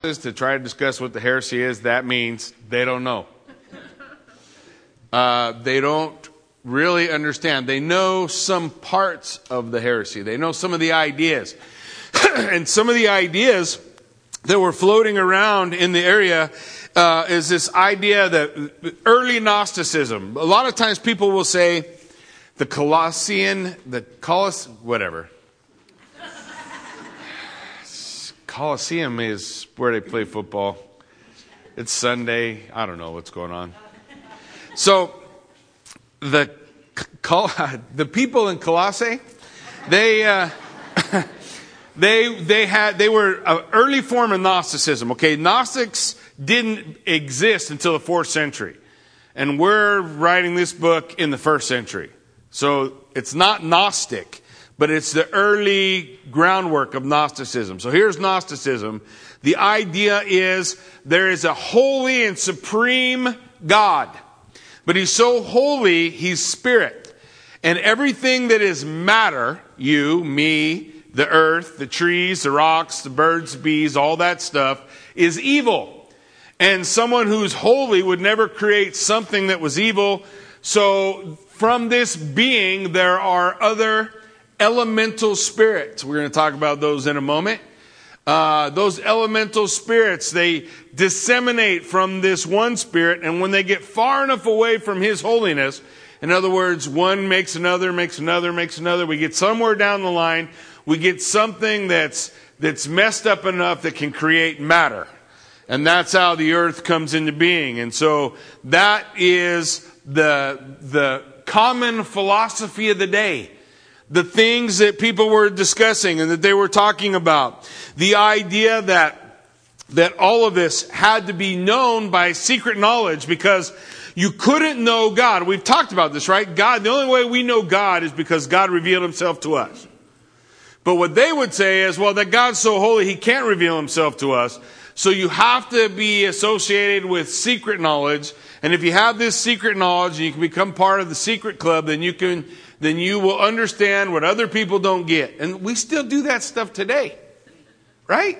to try to discuss what the heresy is, that means they don't know. Uh, they don't really understand. They know some parts of the heresy, they know some of the ideas. and some of the ideas that were floating around in the area uh, is this idea that early Gnosticism. A lot of times people will say the Colossian, the Coloss, whatever. Coliseum is where they play football. It's Sunday. I don't know what's going on. So the the people in Colossae, they uh, they they had they were an early form of Gnosticism. Okay, Gnostics didn't exist until the fourth century, and we're writing this book in the first century. So it's not Gnostic but it's the early groundwork of Gnosticism. So here's Gnosticism. The idea is there is a holy and supreme God, but he's so holy, he's spirit. And everything that is matter, you, me, the earth, the trees, the rocks, the birds, bees, all that stuff, is evil. And someone who's holy would never create something that was evil. So from this being, there are other elemental spirits. We're going to talk about those in a moment. Uh, those elemental spirits, they disseminate from this one spirit, and when they get far enough away from His holiness, in other words, one makes another, makes another, makes another, we get somewhere down the line, we get something that's, that's messed up enough that can create matter. And that's how the earth comes into being. And so that is the, the common philosophy of the day the things that people were discussing and that they were talking about. The idea that that all of this had to be known by secret knowledge because you couldn't know God. We've talked about this, right? God, the only way we know God is because God revealed himself to us. But what they would say is, well, that God's so holy, he can't reveal himself to us. So you have to be associated with secret knowledge. And if you have this secret knowledge and you can become part of the secret club, then you can then you will understand what other people don't get. And we still do that stuff today. Right?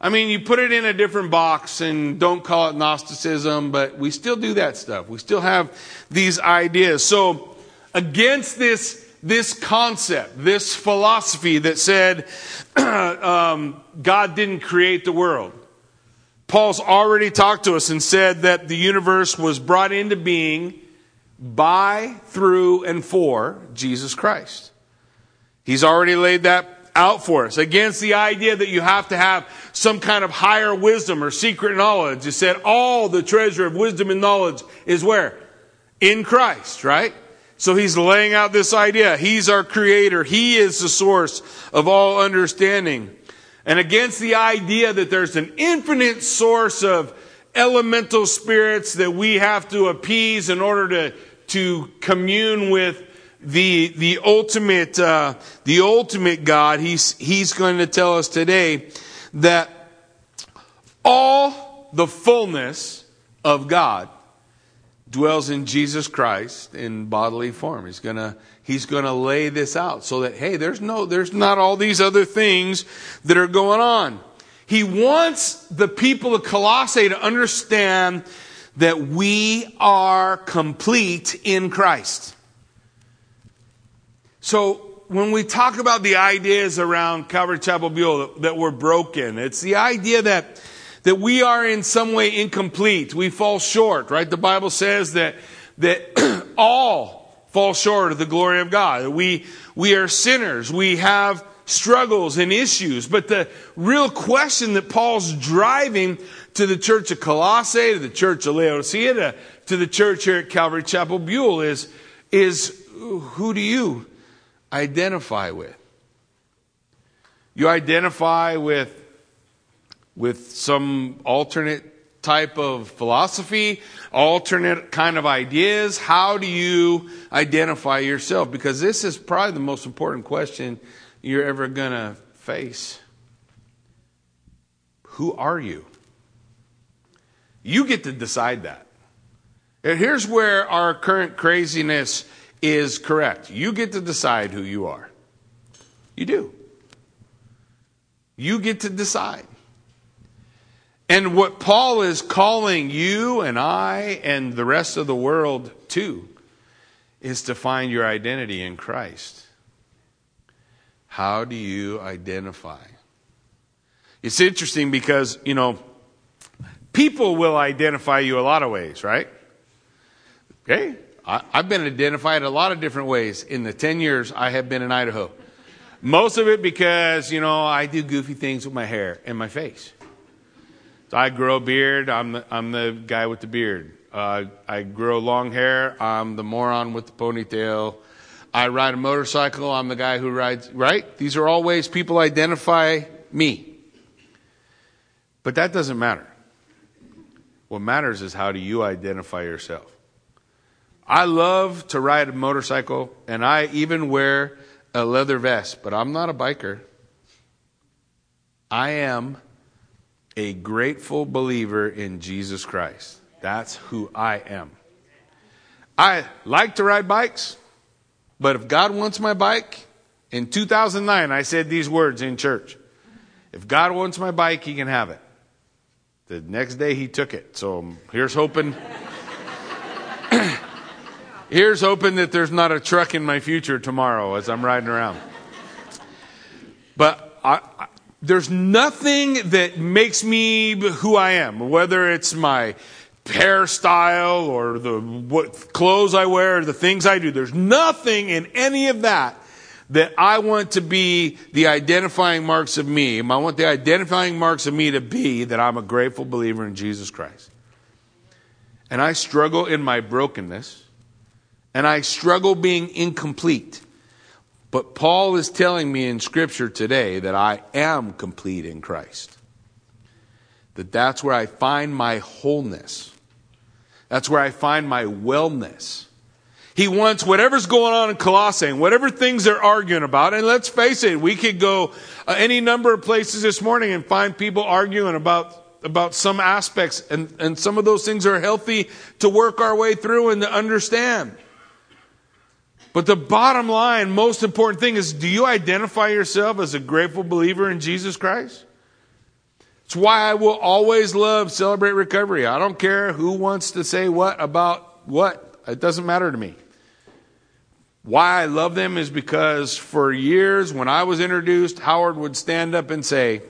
I mean, you put it in a different box and don't call it Gnosticism, but we still do that stuff. We still have these ideas. So, against this, this concept, this philosophy that said um, God didn't create the world, Paul's already talked to us and said that the universe was brought into being by, through, and for Jesus Christ. He's already laid that out for us. Against the idea that you have to have some kind of higher wisdom or secret knowledge. He said all the treasure of wisdom and knowledge is where? In Christ, right? So he's laying out this idea. He's our creator. He is the source of all understanding. And against the idea that there's an infinite source of elemental spirits that we have to appease in order to to commune with the the ultimate uh, the ultimate God. He's he's going to tell us today that all the fullness of God dwells in Jesus Christ in bodily form. He's gonna he's gonna lay this out so that hey, there's no there's not all these other things that are going on. He wants the people of Colossae to understand that we are complete in Christ. So when we talk about the ideas around Calvary Chapel Buhl that, that we're broken, it's the idea that that we are in some way incomplete. We fall short, right? The Bible says that that all fall short of the glory of God. We we are sinners. We have struggles and issues. But the real question that Paul's driving to the church of Colossae, to the church of Laodicea, to, to the church here at Calvary Chapel Buhl is, is who do you identify with? You identify with, with some alternate type of philosophy, alternate kind of ideas. How do you identify yourself? Because this is probably the most important question you're ever going to face. Who are you? You get to decide that. And here's where our current craziness is correct. You get to decide who you are. You do. You get to decide. And what Paul is calling you and I and the rest of the world to is to find your identity in Christ. How do you identify? It's interesting because, you know, people will identify you a lot of ways, right? Okay? I, have been identified a lot of different ways in the 10 years I have been in Idaho. Most of it because, you know, I do goofy things with my hair and my face. So I grow a beard, I'm the, I'm the guy with the beard. Uh, I grow long hair, I'm the moron with the ponytail. I ride a motorcycle, I'm the guy who rides, right? These are all ways people identify me. But that doesn't matter. What matters is how do you identify yourself? I love to ride a motorcycle, and I even wear a leather vest, but I'm not a biker. I am a grateful believer in Jesus Christ. That's who I am. I like to ride bikes, but if God wants my bike, in 2009, I said these words in church. If God wants my bike, he can have it. The next day he took it. So um, here's hoping. here's hoping that there's not a truck in my future tomorrow as I'm riding around. But I, I, there's nothing that makes me who I am, whether it's my hairstyle or the what clothes I wear, or the things I do. There's nothing in any of that that I want to be the identifying marks of me. I want the identifying marks of me to be that I'm a grateful believer in Jesus Christ. And I struggle in my brokenness, and I struggle being incomplete. But Paul is telling me in Scripture today that I am complete in Christ. That that's where I find my wholeness. That's where I find my wellness. He wants whatever's going on in Colossae, whatever things they're arguing about. And let's face it, we could go uh, any number of places this morning and find people arguing about about some aspects, and, and some of those things are healthy to work our way through and to understand. But the bottom line, most important thing is do you identify yourself as a grateful believer in Jesus Christ? It's why I will always love Celebrate Recovery. I don't care who wants to say what about what, it doesn't matter to me. Why I love them is because for years when I was introduced, Howard would stand up and say,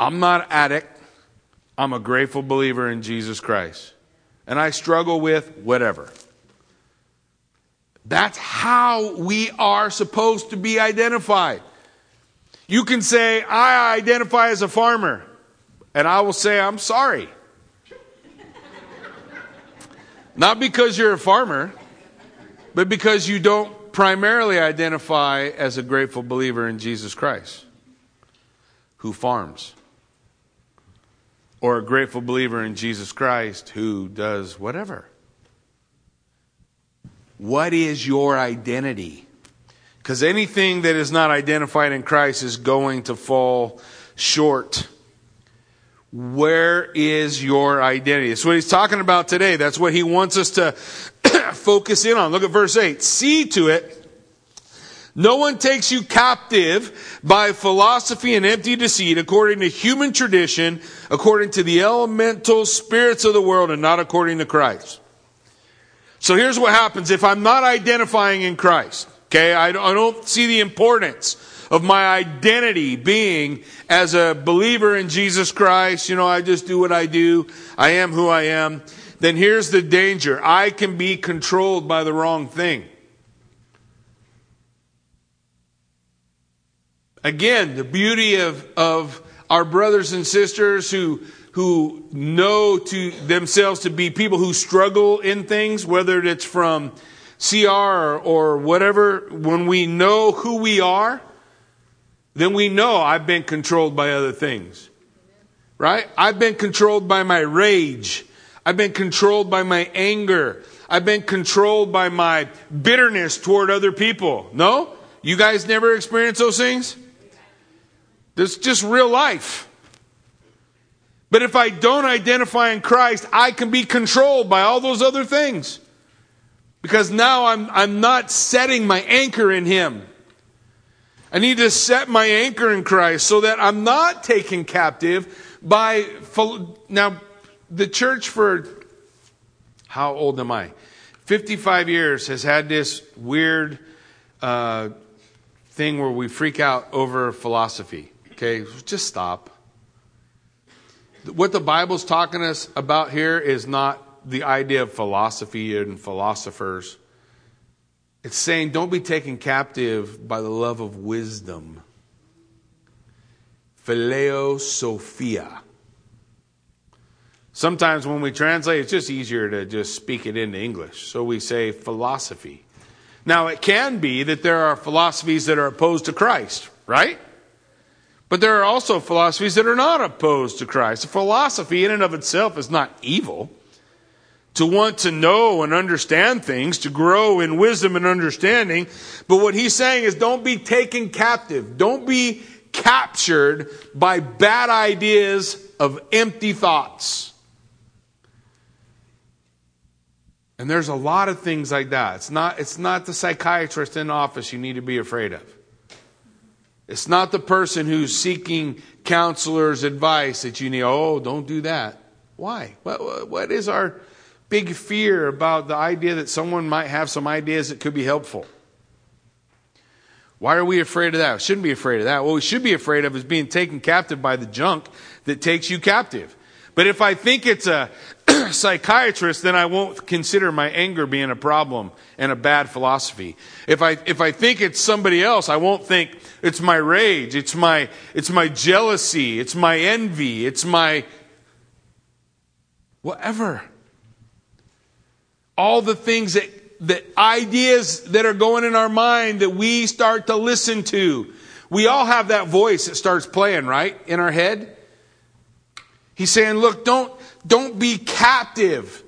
I'm not an addict. I'm a grateful believer in Jesus Christ. And I struggle with whatever. That's how we are supposed to be identified. You can say, I identify as a farmer. And I will say, I'm sorry. Not because you're a farmer but because you don't primarily identify as a grateful believer in Jesus Christ who farms, or a grateful believer in Jesus Christ who does whatever. What is your identity? Because anything that is not identified in Christ is going to fall short. Where is your identity? That's what he's talking about today. That's what he wants us to focus in on. Look at verse 8. See to it no one takes you captive by philosophy and empty deceit, according to human tradition, according to the elemental spirits of the world, and not according to Christ. So here's what happens if I'm not identifying in Christ. Okay, I don't see the importance of my identity being as a believer in Jesus Christ. You know, I just do what I do. I am who I am then here's the danger I can be controlled by the wrong thing. Again, the beauty of, of our brothers and sisters who, who know to themselves to be people who struggle in things, whether it's from CR or, whatever, when we know who we are, then we know I've been controlled by other things. Right? I've been controlled by my rage. I've been controlled by my anger. I've been controlled by my bitterness toward other people. No? You guys never experienced those things? This just real life. But if I don't identify in Christ, I can be controlled by all those other things. Because now I'm, I'm not setting my anchor in Him. I need to set my anchor in Christ so that I'm not taken captive by. Now, the church for how old am I? 55 years has had this weird uh, thing where we freak out over philosophy. Okay, just stop. What the Bible's talking us about here is not the idea of philosophy and philosophers. It's saying don't be taken captive by the love of wisdom. Phileo Sophia. Sometimes when we translate, it's just easier to just speak it into English. So we say philosophy. Now, it can be that there are philosophies that are opposed to Christ, right? But there are also philosophies that are not opposed to Christ. A philosophy in and of itself is not evil to want to know and understand things, to grow in wisdom and understanding. But what he's saying is don't be taken captive. Don't be captured by bad ideas of empty thoughts. And there's a lot of things like that. It's not, it's not the psychiatrist in office you need to be afraid of. It's not the person who's seeking counselor's advice that you need, oh, don't do that. Why? What, what is our big fear about the idea that someone might have some ideas that could be helpful. Why are we afraid of that? We shouldn't be afraid of that. What we should be afraid of is being taken captive by the junk that takes you captive. But if I think it's a psychiatrist, then I won't consider my anger being a problem and a bad philosophy. If I, if I think it's somebody else, I won't think it's my rage, it's my, it's my jealousy, it's my envy, it's my whatever all the things that, that ideas that are going in our mind that we start to listen to. We all have that voice that starts playing, right? In our head. He's saying, look, don't, don't be captive.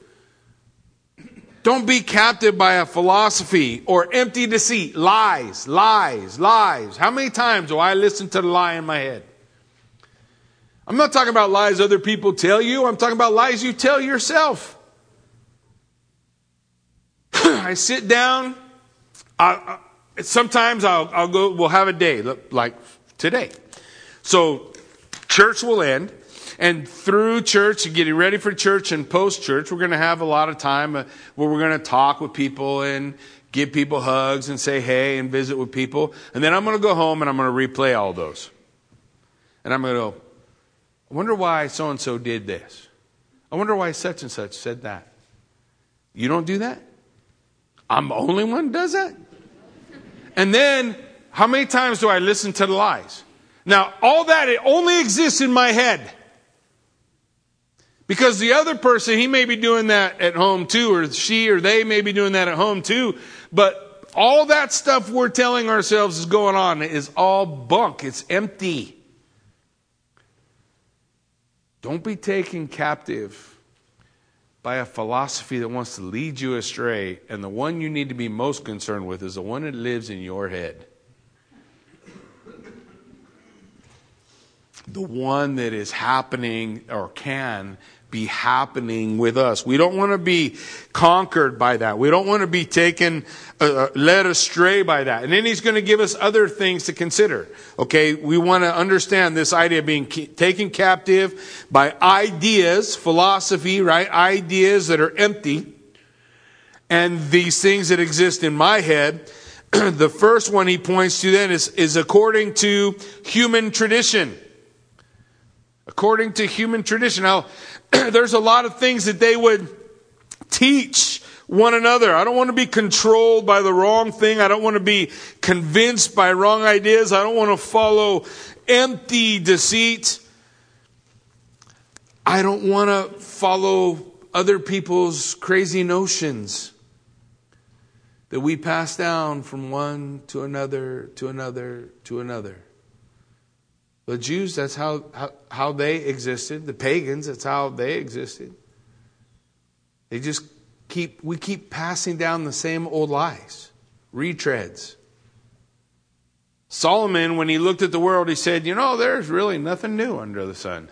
Don't be captive by a philosophy or empty deceit. Lies, lies, lies. How many times do I listen to the lie in my head? I'm not talking about lies other people tell you. I'm talking about lies you tell yourself. I sit down. I, I, sometimes I'll, I'll go, we'll have a day like today. So church will end. And through church, and getting ready for church and post church, we're going to have a lot of time uh, where we're going to talk with people and give people hugs and say hey and visit with people. And then I'm going to go home and I'm going to replay all those. And I'm going to go, I wonder why so and so did this. I wonder why such and such said that. You don't do that? I'm the only one does that? And then, how many times do I listen to the lies? Now, all that, it only exists in my head. Because the other person, he may be doing that at home too, or she or they may be doing that at home too. But all that stuff we're telling ourselves is going on is all bunk. It's empty. Don't be taken captive by a philosophy that wants to lead you astray, and the one you need to be most concerned with is the one that lives in your head. The one that is happening or can be happening with us. We don't want to be conquered by that. We don't want to be taken, uh, uh led astray by that. And then he's going to give us other things to consider. Okay, we want to understand this idea of being taken captive by ideas, philosophy, right? Ideas that are empty. And these things that exist in my head. the first one he points to then is, is according to human tradition. According to human tradition. Now, there's a lot of things that they would teach one another. I don't want to be controlled by the wrong thing. I don't want to be convinced by wrong ideas. I don't want to follow empty deceit. I don't want to follow other people's crazy notions that we pass down from one to another to another to another. The Jews, that's how, how, how they existed. The pagans, that's how they existed. They just keep, we keep passing down the same old lies, retreads. Solomon, when he looked at the world, he said, You know, there's really nothing new under the sun.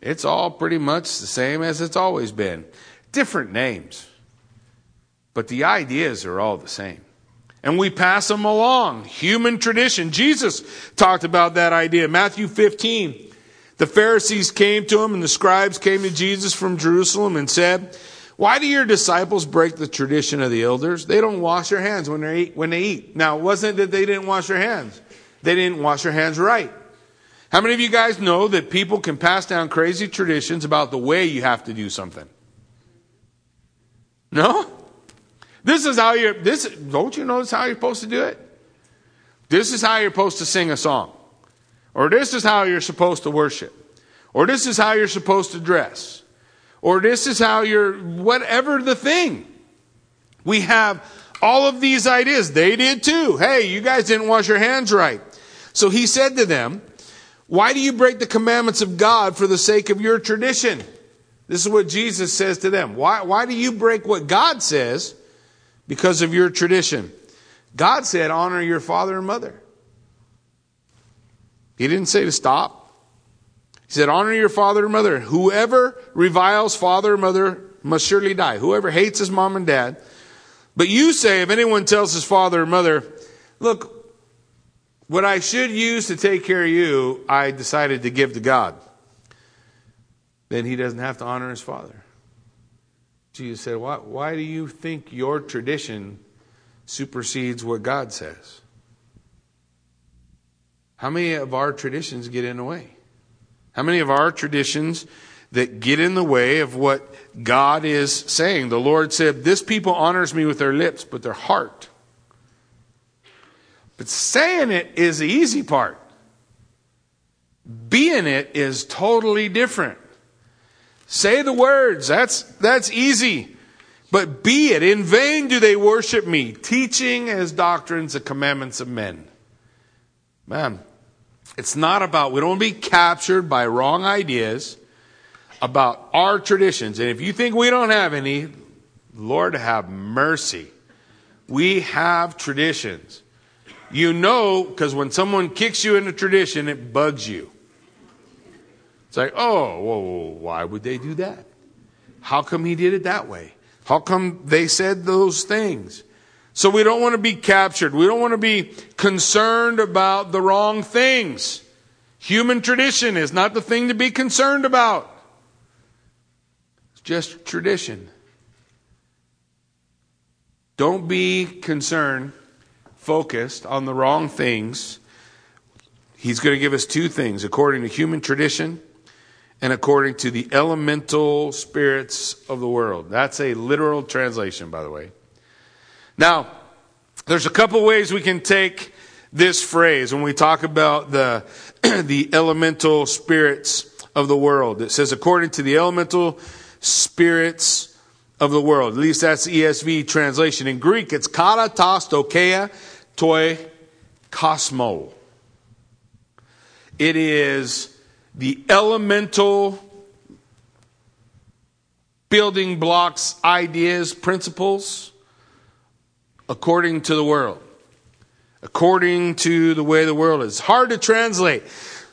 It's all pretty much the same as it's always been. Different names, but the ideas are all the same. And we pass them along. Human tradition. Jesus talked about that idea. Matthew 15. The Pharisees came to him and the scribes came to Jesus from Jerusalem and said, why do your disciples break the tradition of the elders? They don't wash their hands when they eat. When they eat. Now, it wasn't that they didn't wash their hands. They didn't wash their hands right. How many of you guys know that people can pass down crazy traditions about the way you have to do something? No? This is how you're, this, don't you know this how you're supposed to do it? This is how you're supposed to sing a song. Or this is how you're supposed to worship. Or this is how you're supposed to dress or this is how you're, whatever the thing. We have all of these ideas. They did too. Hey, you guys didn't wash your hands right. So he said to them, Why do you break the commandments of God for the sake of your tradition? This is what Jesus says to them. Why, why do you break what God says because of your tradition? God said, Honor your father and mother. He didn't say to stop. He said, honor your father and mother. Whoever reviles father or mother must surely die. Whoever hates his mom and dad. But you say, if anyone tells his father or mother, look, what I should use to take care of you, I decided to give to God. Then he doesn't have to honor his father. Jesus said, why, why do you think your tradition supersedes what God says? How many of our traditions get in the way? How many of our traditions that get in the way of what God is saying? The Lord said, This people honors me with their lips, but their heart. But saying it is the easy part. Being it is totally different. Say the words, that's, that's easy. But be it. In vain do they worship me, teaching as doctrines the commandments of men. Man, it's not about, we don't be captured by wrong ideas about our traditions. And if you think we don't have any, Lord have mercy. We have traditions. You know, because when someone kicks you in a tradition, it bugs you. It's like, oh, whoa, why would they do that? How come he did it that way? How come they said those things? So we don't want to be captured. We don't want to be concerned about the wrong things. Human tradition is not the thing to be concerned about. It's just tradition. Don't be concerned, focused on the wrong things. He's going to give us two things according to human tradition and according to the elemental spirits of the world. That's a literal translation, by the way. Now, there's a couple ways we can take this phrase when we talk about the, the elemental spirits of the world. It says, according to the elemental spirits of the world. At least that's the ESV translation. In Greek, it's kata ta stoicheia toi kosmo. It is the elemental building blocks, ideas, principles according to the world. According to the way the world is. Hard to translate.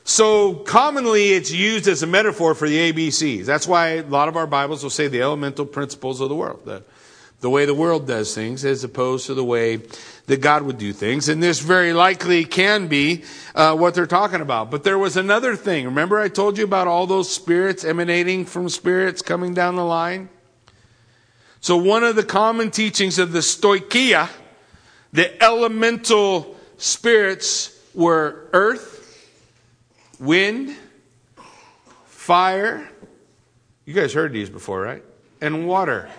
So commonly it's used as a metaphor for the ABCs. That's why a lot of our Bibles will say the elemental principles of the world. The, the way the world does things as opposed to the way that God would do things. And this very likely can be uh, what they're talking about. But there was another thing. Remember I told you about all those spirits emanating from spirits coming down the line? So one of the common teachings of the Stoicheia, the elemental spirits were earth, wind, fire. You guys heard these before, right? And water.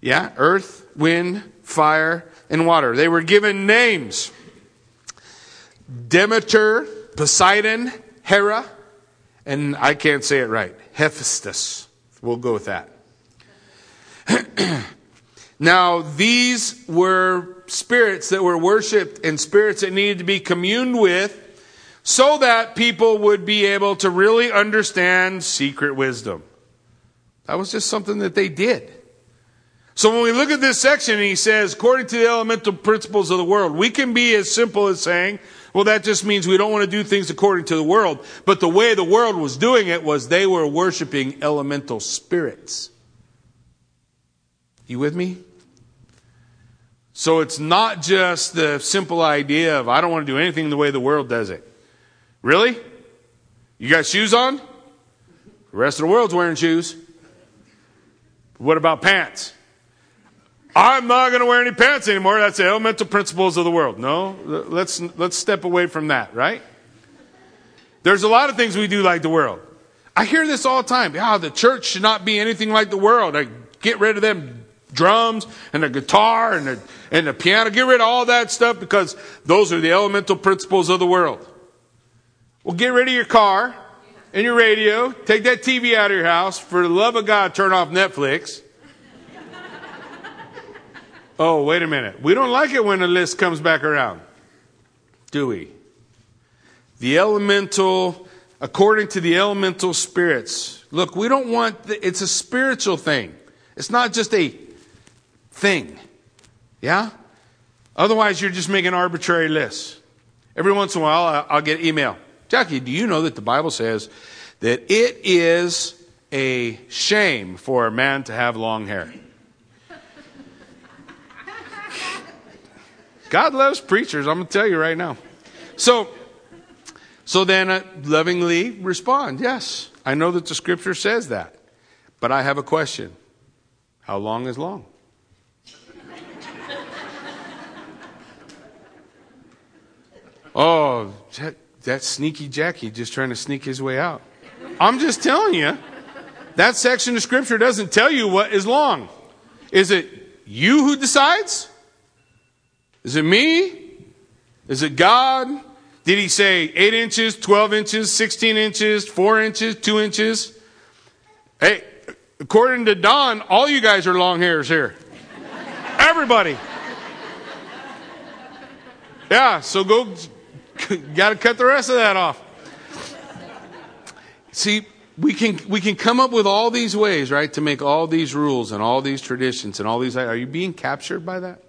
Yeah, earth, wind, fire, and water. They were given names Demeter, Poseidon, Hera, and I can't say it right, Hephaestus. We'll go with that. now, these were spirits that were worshiped and spirits that needed to be communed with so that people would be able to really understand secret wisdom. That was just something that they did. So when we look at this section, he says, according to the elemental principles of the world, we can be as simple as saying, well, that just means we don't want to do things according to the world. But the way the world was doing it was they were worshiping elemental spirits. You with me? So it's not just the simple idea of, I don't want to do anything the way the world does it. Really? You got shoes on? The rest of the world's wearing shoes. What about pants? I'm not going to wear any pants anymore. That's the elemental principles of the world. No, let's, let's step away from that, right? There's a lot of things we do like the world. I hear this all the time. Yeah, the church should not be anything like the world. I get rid of them drums and the guitar and the, and the piano. Get rid of all that stuff because those are the elemental principles of the world. Well, get rid of your car and your radio. Take that TV out of your house. For the love of God, turn off Netflix. Oh, wait a minute. We don't like it when the list comes back around, do we? The elemental, according to the elemental spirits. Look, we don't want, the, it's a spiritual thing. It's not just a thing. Yeah? Otherwise, you're just making arbitrary lists. Every once in a while, I'll get email. Jackie, do you know that the Bible says that it is a shame for a man to have long hair? God loves preachers, I'm going to tell you right now. So, so then uh, lovingly respond, yes, I know that the scripture says that, but I have a question. How long is long? oh, that, that sneaky Jackie just trying to sneak his way out. I'm just telling you, that section of scripture doesn't tell you what is long. Is it you who decides? Is it me? Is it God? Did he say 8 inches, 12 inches, 16 inches, 4 inches, 2 inches? Hey, according to Don, all you guys are long hairs here. Everybody. Yeah, so go, got to cut the rest of that off. See, we can, we can come up with all these ways, right, to make all these rules and all these traditions and all these. Are you being captured by that?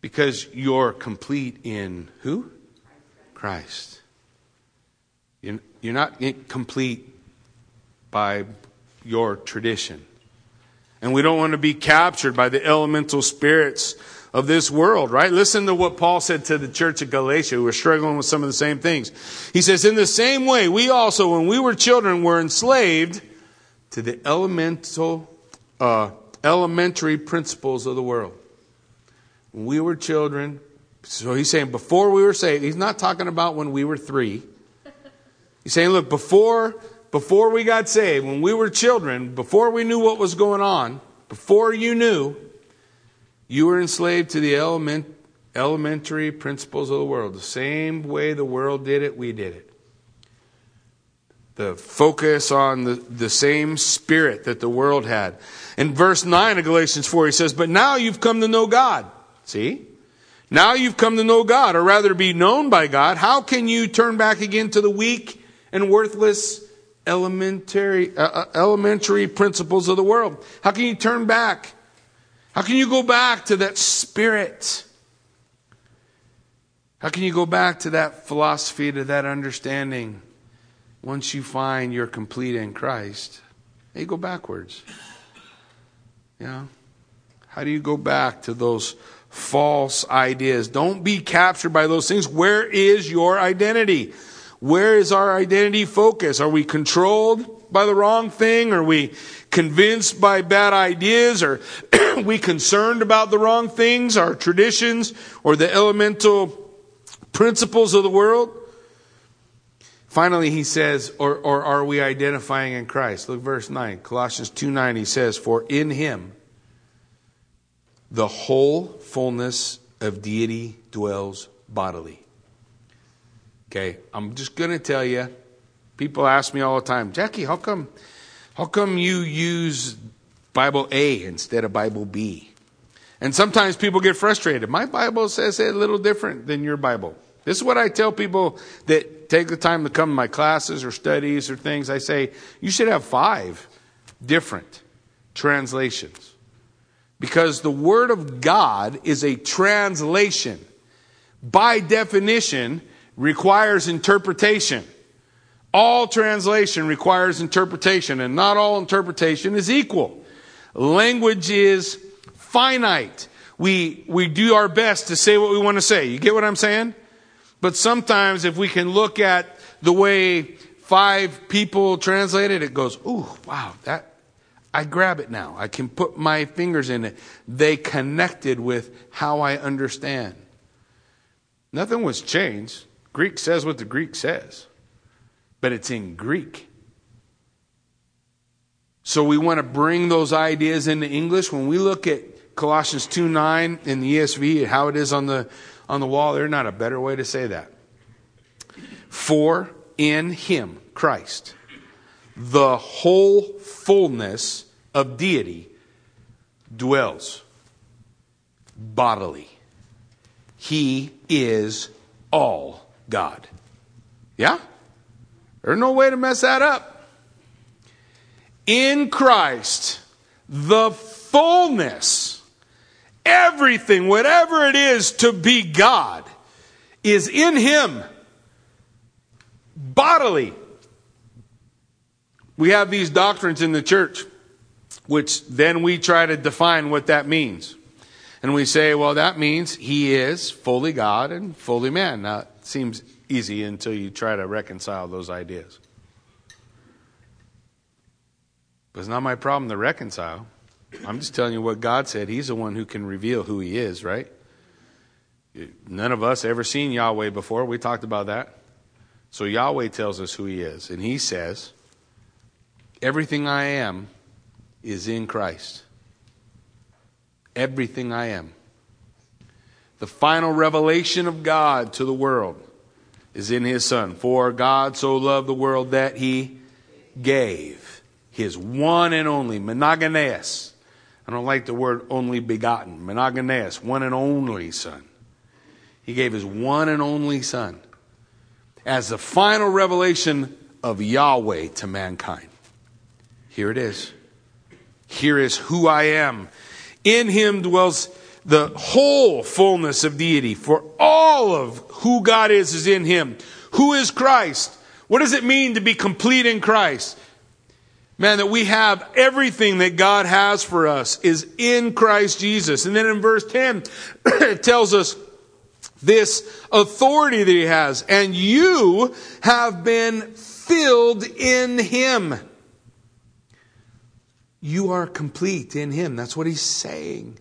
Because you're complete in who? Christ. You're not complete by your tradition. And we don't want to be captured by the elemental spirits of this world, right? Listen to what Paul said to the church of Galatia who were struggling with some of the same things. He says, In the same way, we also, when we were children, were enslaved to the elemental, uh, elementary principles of the world. When we were children, so he's saying before we were saved, he's not talking about when we were three. He's saying, look, before, before we got saved, when we were children, before we knew what was going on, before you knew, you were enslaved to the element, elementary principles of the world. The same way the world did it, we did it. The focus on the, the same spirit that the world had. In verse 9 of Galatians 4, he says, But now you've come to know God. See? Now you've come to know God, or rather be known by God. How can you turn back again to the weak and worthless elementary, uh, uh, elementary principles of the world? How can you turn back? How can you go back to that spirit? How can you go back to that philosophy, to that understanding once you find you're complete in Christ? You go backwards. Yeah. How do you go back to those false ideas. Don't be captured by those things. Where is your identity? Where is our identity focus? Are we controlled by the wrong thing? Are we convinced by bad ideas? Are we concerned about the wrong things, our traditions, or the elemental principles of the world? Finally, he says, or, or are we identifying in Christ? Look, verse 9, Colossians 2 9, he says, For in him, the whole fullness of deity dwells bodily. Okay, I'm just going to tell you. People ask me all the time, Jackie, how come, how come you use Bible A instead of Bible B? And sometimes people get frustrated. My Bible says it a little different than your Bible. This is what I tell people that take the time to come to my classes or studies or things. I say, you should have five different translations. Because the Word of God is a translation. By definition, requires interpretation. All translation requires interpretation, and not all interpretation is equal. Language is finite. we, we do our best to say what we want to say. You get what I'm saying? But sometimes if we can look at the way five people translate it, it goes, ooh, wow, that, I grab it now. I can put my fingers in it. They connected with how I understand. Nothing was changed. Greek says what the Greek says, but it's in Greek. So we want to bring those ideas into English. When we look at Colossians 2 9 in the ESV, how it is on the, on the wall, there's not a better way to say that. For in him, Christ, the whole fullness of deity dwells bodily. He is all God. Yeah? There's no way to mess that up. In Christ, the fullness, everything, whatever it is to be God, is in Him bodily. We have these doctrines in the church, which then we try to define what that means. And we say, well, that means he is fully God and fully man. Now, it seems easy until you try to reconcile those ideas. But it's not my problem to reconcile. I'm just telling you what God said. He's the one who can reveal who he is, right? None of us ever seen Yahweh before. We talked about that. So Yahweh tells us who he is. And he says, Everything I am is in Christ. Everything I am. The final revelation of God to the world is in his Son. For God so loved the world that he gave his one and only, monogenes. I don't like the word only begotten. Monogenes, one and only Son. He gave his one and only Son as the final revelation of Yahweh to mankind. Here it is. Here is who I am. In him dwells the whole fullness of deity. For all of who God is is in him. Who is Christ? What does it mean to be complete in Christ? Man, that we have everything that God has for us is in Christ Jesus. And then in verse 10, it tells us this authority that he has. And you have been filled in him. You are complete in him. That's what he's saying.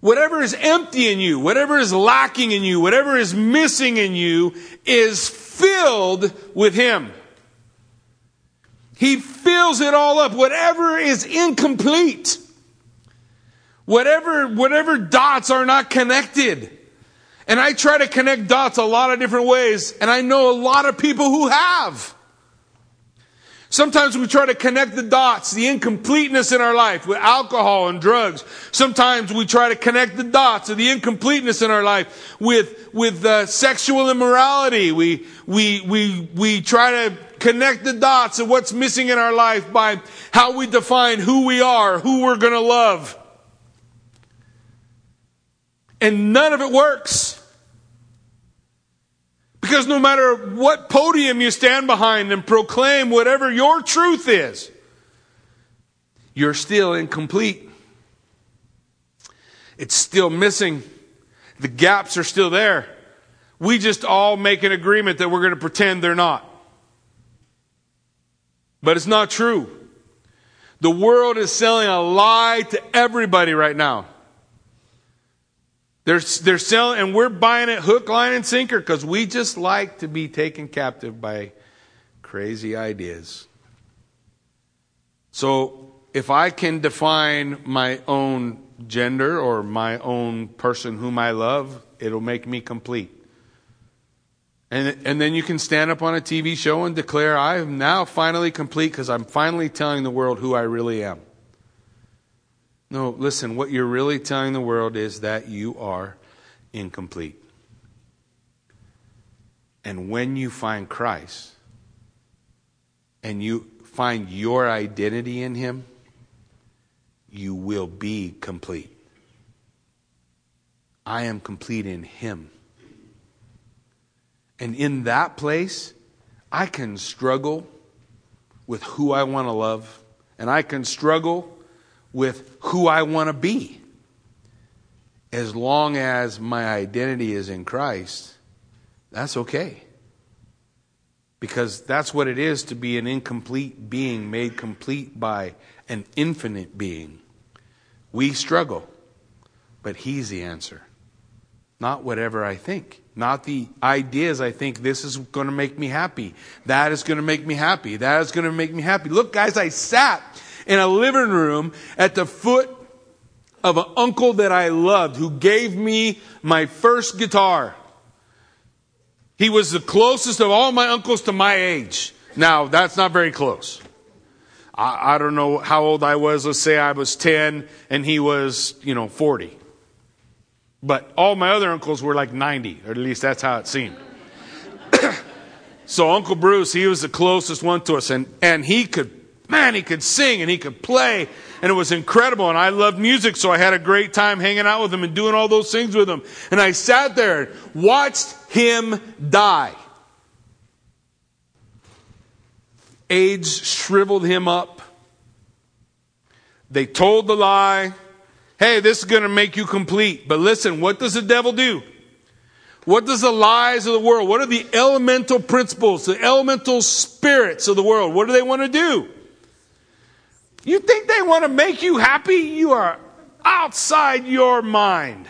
Whatever is empty in you, whatever is lacking in you, whatever is missing in you is filled with him. He fills it all up. Whatever is incomplete, whatever, whatever dots are not connected, and I try to connect dots a lot of different ways, and I know a lot of people who have. Sometimes we try to connect the dots, the incompleteness in our life with alcohol and drugs. Sometimes we try to connect the dots of the incompleteness in our life with, with uh, sexual immorality. We, we, we, we try to connect the dots of what's missing in our life by how we define who we are, who we're going to love. And none of it works. Because no matter what podium you stand behind and proclaim whatever your truth is, you're still incomplete. It's still missing. The gaps are still there. We just all make an agreement that we're going to pretend they're not. But it's not true. The world is selling a lie to everybody right now. They're, they're selling, and we're buying it hook, line, and sinker because we just like to be taken captive by crazy ideas. So, if I can define my own gender or my own person whom I love, it'll make me complete. And, and then you can stand up on a TV show and declare, I am now finally complete because I'm finally telling the world who I really am. No, listen, what you're really telling the world is that you are incomplete. And when you find Christ and you find your identity in Him, you will be complete. I am complete in Him. And in that place, I can struggle with who I want to love, and I can struggle with who I want to be. as long as my identity is in Christ, that's okay. Because that's what it is to be an incomplete being made complete by an infinite being. We struggle, but He's the answer. Not whatever I think. Not the ideas I think this is going to make me happy. That is going to make me happy. That is going to make me happy. Look, guys, I sat in a living room at the foot of an uncle that I loved who gave me my first guitar. He was the closest of all my uncles to my age. Now, that's not very close. I, I, don't know how old I was. Let's say I was 10 and he was, you know, 40. But all my other uncles were like 90, or at least that's how it seemed. so Uncle Bruce, he was the closest one to us, and, and he could, man, he could sing and he could play, and it was incredible. And I loved music, so I had a great time hanging out with him and doing all those things with him. And I sat there and watched him die. AIDS shriveled him up. They told the lie. Hey, this is going to make you complete. But listen, what does the devil do? What does the lies of the world, what are the elemental principles, the elemental spirits of the world, what do they want to do? You think they want to make you happy? You are outside your mind.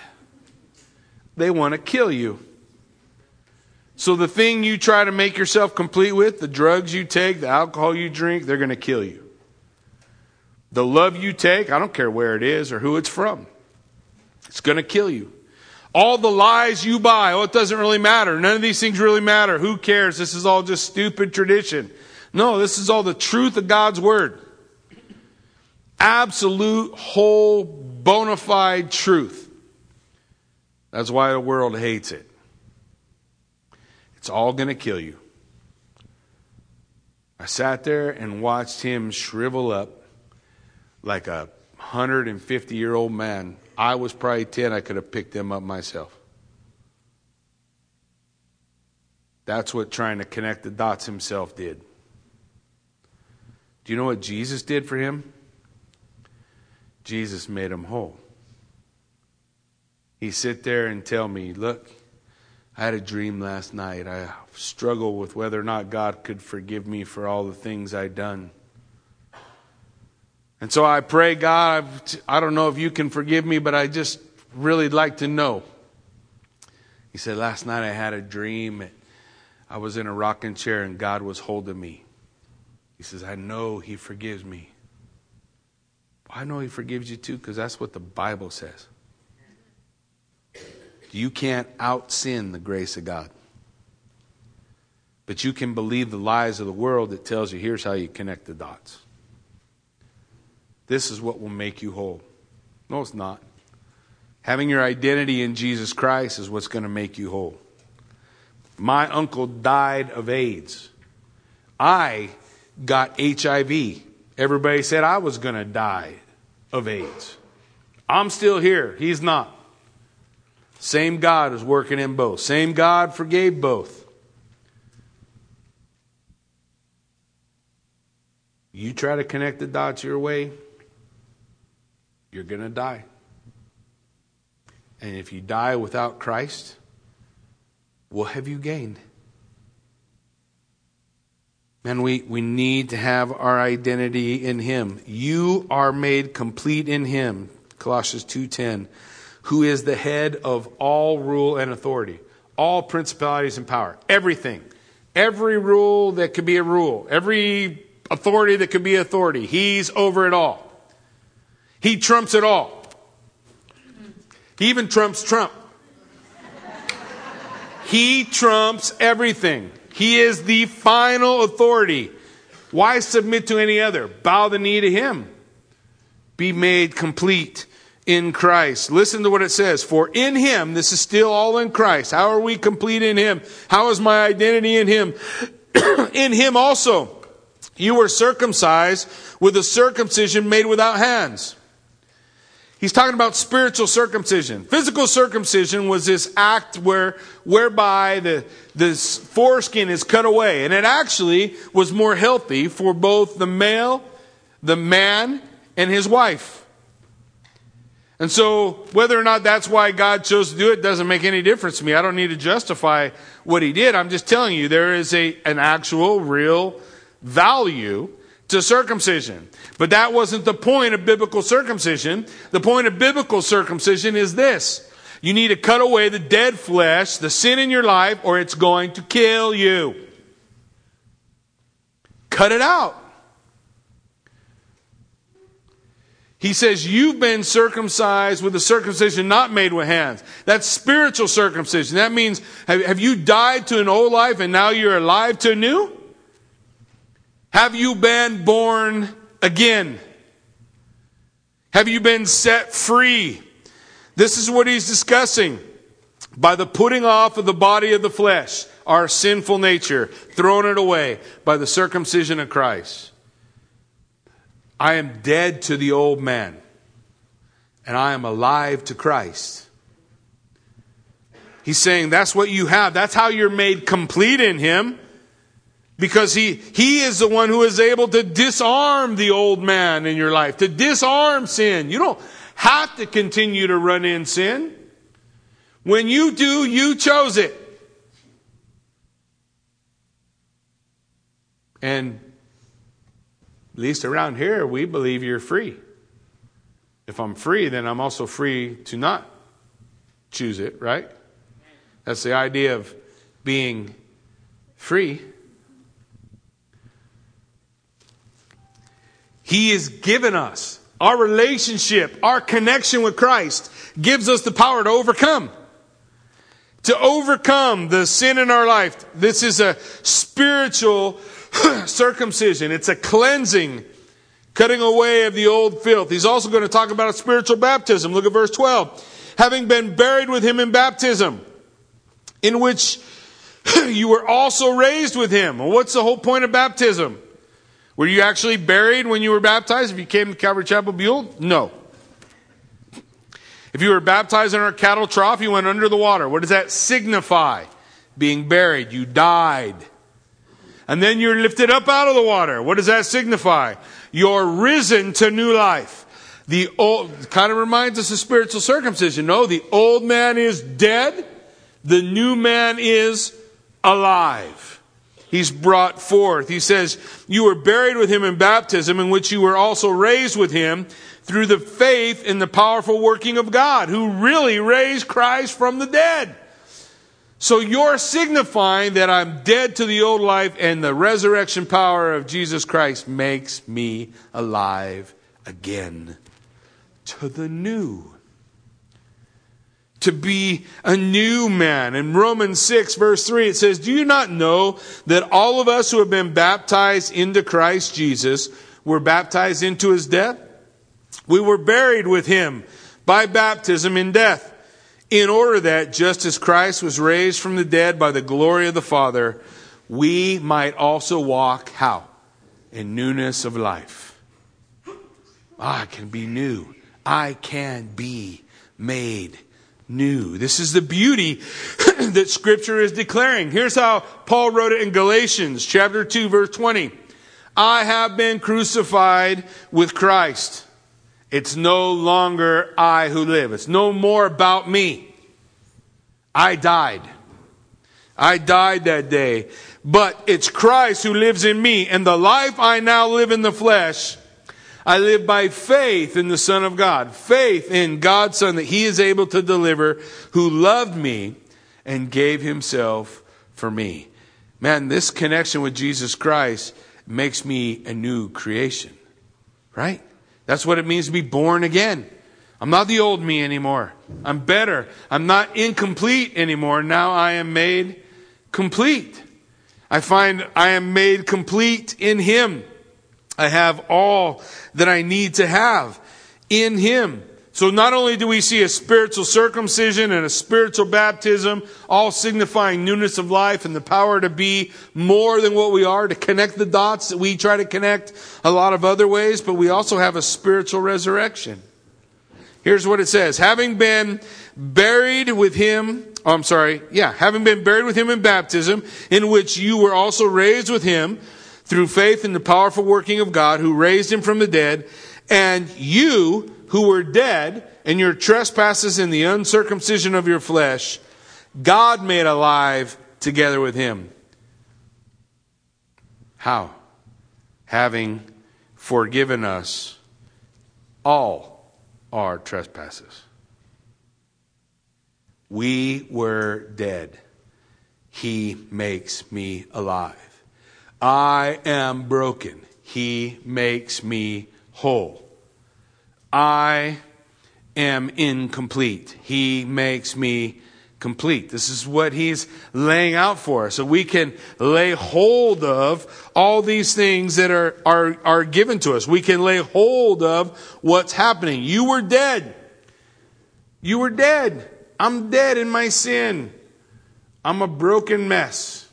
They want to kill you. So the thing you try to make yourself complete with, the drugs you take, the alcohol you drink, they're going to kill you. The love you take, I don't care where it is or who it's from. It's going to kill you. All the lies you buy, oh, it doesn't really matter. None of these things really matter. Who cares? This is all just stupid tradition. No, this is all the truth of God's Word. Absolute, whole, bona fide truth. That's why the world hates it. It's all going to kill you. I sat there and watched him shrivel up like a 150 year old man. I was probably 10, I could have picked him up myself. That's what trying to connect the dots himself did. Do you know what Jesus did for him? Jesus made him whole. He sit there and tell me, look, I had a dream last night. I struggle with whether or not God could forgive me for all the things I'd done. And so I pray, God, I don't know if you can forgive me, but I just really like to know. He said, Last night I had a dream. I was in a rocking chair and God was holding me. He says, I know He forgives me. I know He forgives you too because that's what the Bible says. You can't out sin the grace of God. But you can believe the lies of the world that tells you here's how you connect the dots. This is what will make you whole. No, it's not. Having your identity in Jesus Christ is what's going to make you whole. My uncle died of AIDS. I got HIV. Everybody said I was going to die of AIDS. I'm still here. He's not. Same God is working in both. Same God forgave both. You try to connect the dots your way, you're going to die. And if you die without Christ, what have you gained? And we, we need to have our identity in Him. You are made complete in Him. Colossians 2.10 who is the head of all rule and authority, all principalities and power, everything. Every rule that could be a rule, every authority that could be authority, he's over it all. He trumps it all. He even trumps Trump. He trumps everything. He is the final authority. Why submit to any other? Bow the knee to him. Be made complete in Christ. Listen to what it says. For in Him, this is still all in Christ. How are we complete in Him? How is my identity in Him? in Him also, you were circumcised with a circumcision made without hands. He's talking about spiritual circumcision. Physical circumcision was this act where, whereby the, this foreskin is cut away. And it actually was more healthy for both the male, the man, and his wife. And so, whether or not that's why God chose to do it doesn't make any difference to me. I don't need to justify what he did. I'm just telling you there is a, an actual, real value to circumcision. But that wasn't the point of biblical circumcision. The point of biblical circumcision is this. You need to cut away the dead flesh, the sin in your life, or it's going to kill you. Cut it out. He says, You've been circumcised with a circumcision not made with hands. That's spiritual circumcision. That means, have, have, you died to an old life and now you're alive to a new? Have you been born again? Have you been set free? This is what he's discussing. By the putting off of the body of the flesh, our sinful nature, throwing it away by the circumcision of Christ. I am dead to the old man, and I am alive to Christ. He's saying that's what you have. That's how you're made complete in Him. Because he, he is the one who is able to disarm the old man in your life, to disarm sin. You don't have to continue to run in sin. When you do, you chose it. And at least around here, we believe you're free. If I'm free, then I'm also free to not choose it, right? That's the idea of being free. He has given us our relationship, our connection with Christ gives us the power to overcome. To overcome the sin in our life. This is a spiritual circumcision. It's a cleansing, cutting away of the old filth. He's also going to talk about a spiritual baptism. Look at verse 12. Having been buried with him in baptism, in which you were also raised with him. Well, what's the whole point of baptism? Were you actually buried when you were baptized if you came to Calvary Chapel Buhl? No. If you were baptized in our cattle trough, you went under the water. What does that signify? Being buried. You died. And then you're lifted up out of the water. What does that signify? You're risen to new life. The old, kind of reminds us of spiritual circumcision. No, the old man is dead. The new man is alive. He's brought forth. He says, You were buried with him in baptism, in which you were also raised with him through the faith in the powerful working of God, who really raised Christ from the dead. So you're signifying that I'm dead to the old life and the resurrection power of Jesus Christ makes me alive again to the new. To be a new man. In Romans 6 verse 3 it says, Do you not know that all of us who have been baptized into Christ Jesus were baptized into his death? We were buried with him by baptism in death in order that, just as Christ was raised from the dead by the glory of the Father, we might also walk how? In newness of life. Ah, I can be new. I can be made new. This is the beauty that Scripture is declaring. Here's how Paul wrote it in Galatians chapter 2, verse 20. I have been crucified with Christ. It's no longer I who live. It's no more about me. I died. I died that day. But it's Christ who lives in me. And the life I now live in the flesh, I live by faith in the Son of God. Faith in God's Son that He is able to deliver, who loved me and gave Himself for me. Man, this connection with Jesus Christ makes me a new creation. Right? That's what it means to be born again. I'm not the old me anymore. I'm better. I'm not incomplete anymore. Now I am made complete. I find I am made complete in Him. I have all that I need to have in Him. So not only do we see a spiritual circumcision and a spiritual baptism, all signifying newness of life and the power to be more than what we are, to connect the dots that we try to connect a lot of other ways, but we also have a spiritual resurrection. Here's what it says. Having been buried with him, oh, I'm sorry, yeah, having been buried with him in baptism, in which you were also raised with him through faith in the powerful working of God who raised him from the dead, and you who were dead in your trespasses and the uncircumcision of your flesh, God made alive together with him. How? Having forgiven us all our trespasses. We were dead. He makes me alive. I am broken. He makes me whole. I am incomplete. He makes me complete. This is what he's laying out for us. So we can lay hold of all these things that are, are, are given to us. We can lay hold of what's happening. You were dead. You were dead. I'm dead in my sin. I'm a broken mess.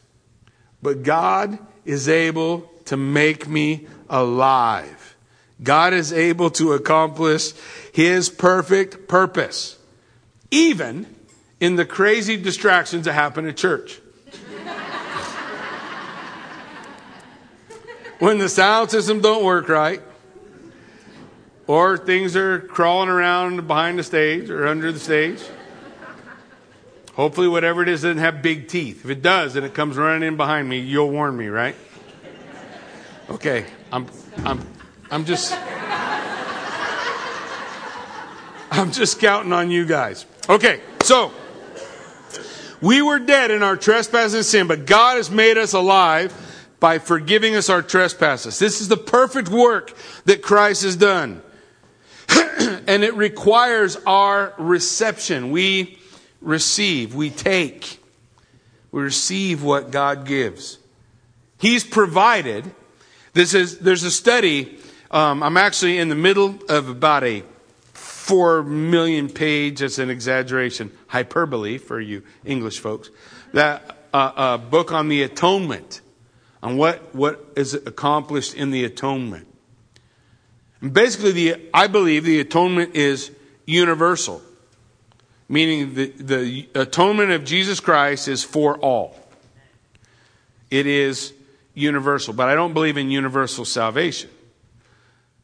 But God is able to make me alive. God is able to accomplish his perfect purpose, even in the crazy distractions that happen at church. when the sound system don't work right, or things are crawling around behind the stage or under the stage. Hopefully, whatever it is doesn't have big teeth. If it does, and it comes running in behind me, you'll warn me, right? Okay, I'm, I'm, I'm just, I'm just counting on you guys. Okay, so we were dead in our trespass and sin, but God has made us alive by forgiving us our trespasses. This is the perfect work that Christ has done. and it requires our reception. We receive, we take, we receive what God gives. He's provided. This is, there's a study. Um, I'm actually in the middle of about a four million page, that's an exaggeration, hyperbole for you English folks, that uh, uh, book on the atonement, on what, what is accomplished in the atonement. And basically, the, I believe the atonement is universal, meaning the, the atonement of Jesus Christ is for all. It is universal, but I don't believe in universal salvation.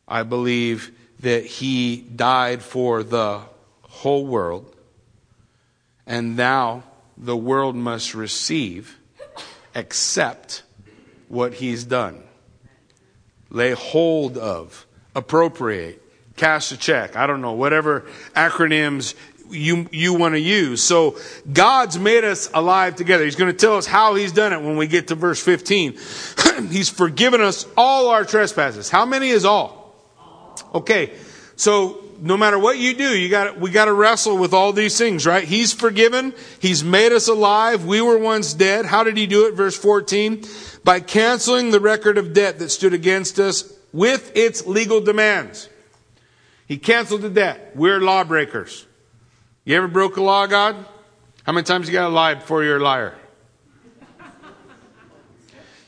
I believe that he died for the whole world, and now the world must receive, accept what he's done, lay hold of, appropriate, cash a check. I don't know, whatever acronyms you, you want to use. So God's made us alive together. He's going to tell us how He's done it when we get to verse 15. he's forgiven us all our trespasses. How many is all? Okay, so no matter what you do, you got we got to wrestle with all these things, right? He's forgiven. He's made us alive. We were once dead. How did he do it? Verse 14. By canceling the record of debt that stood against us with its legal demands. He canceled the debt. We're lawbreakers. You ever broke a law, God? How many times you got to lie before you're a liar?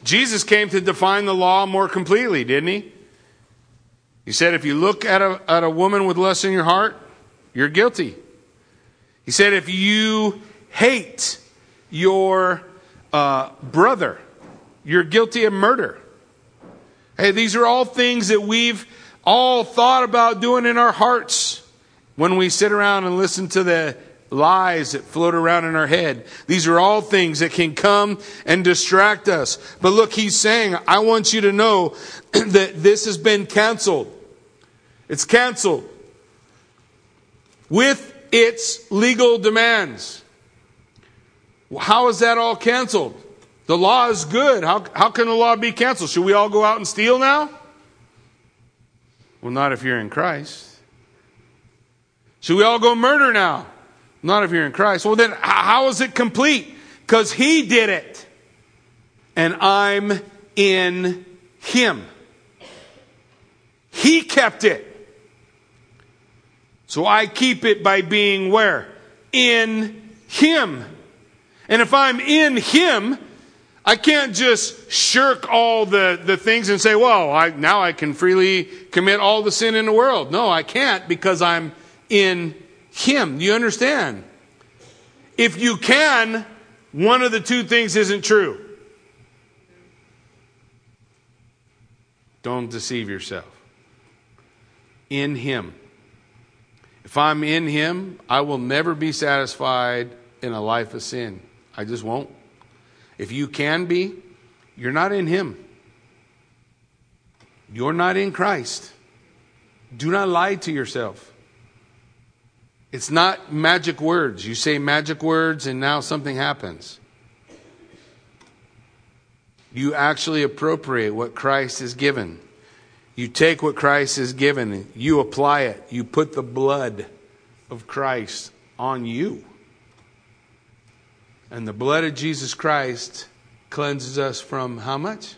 Jesus came to define the law more completely, didn't he? He said, if you look at a, at a woman with lust in your heart, you're guilty. He said, if you hate your uh, brother, you're guilty of murder. Hey, these are all things that we've all thought about doing in our hearts when we sit around and listen to the lies that float around in our head. These are all things that can come and distract us. But look, he's saying, I want you to know that this has been canceled. It's canceled with its legal demands. How is that all canceled? The law is good. How, how can the law be canceled? Should we all go out and steal now? Well, not if you're in Christ. Should we all go murder now? Not if you're in Christ. Well, then how is it complete? Because He did it. And I'm in Him. He kept it. So I keep it by being where? In Him. And if I'm in Him, I can't just shirk all the, the things and say, well, I, now I can freely commit all the sin in the world. No, I can't because I'm in Him. You understand? If you can, one of the two things isn't true. Don't deceive yourself. In Him. If I'm in Him, I will never be satisfied in a life of sin. I just won't. If you can be, you're not in Him. You're not in Christ. Do not lie to yourself. It's not magic words. You say magic words and now something happens. You actually appropriate what Christ has given. You take what Christ has given, you apply it. You put the blood of Christ on you. And the blood of Jesus Christ cleanses us from how much?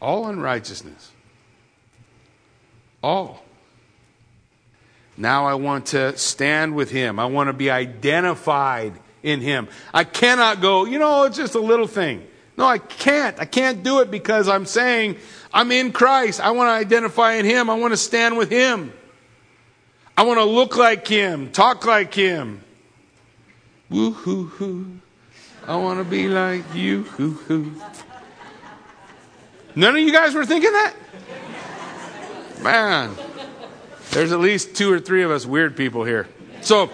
All unrighteousness. All. Now I want to stand with him. I want to be identified in him. I cannot go, you know, it's just a little thing. No, I can't. I can't do it because I'm saying I'm in Christ. I want to identify in him. I want to stand with him. I want to look like him, talk like him. Woo hoo hoo. I want to be like you. Hoo hoo. None of you guys were thinking that? Man, there's at least two or three of us weird people here. So,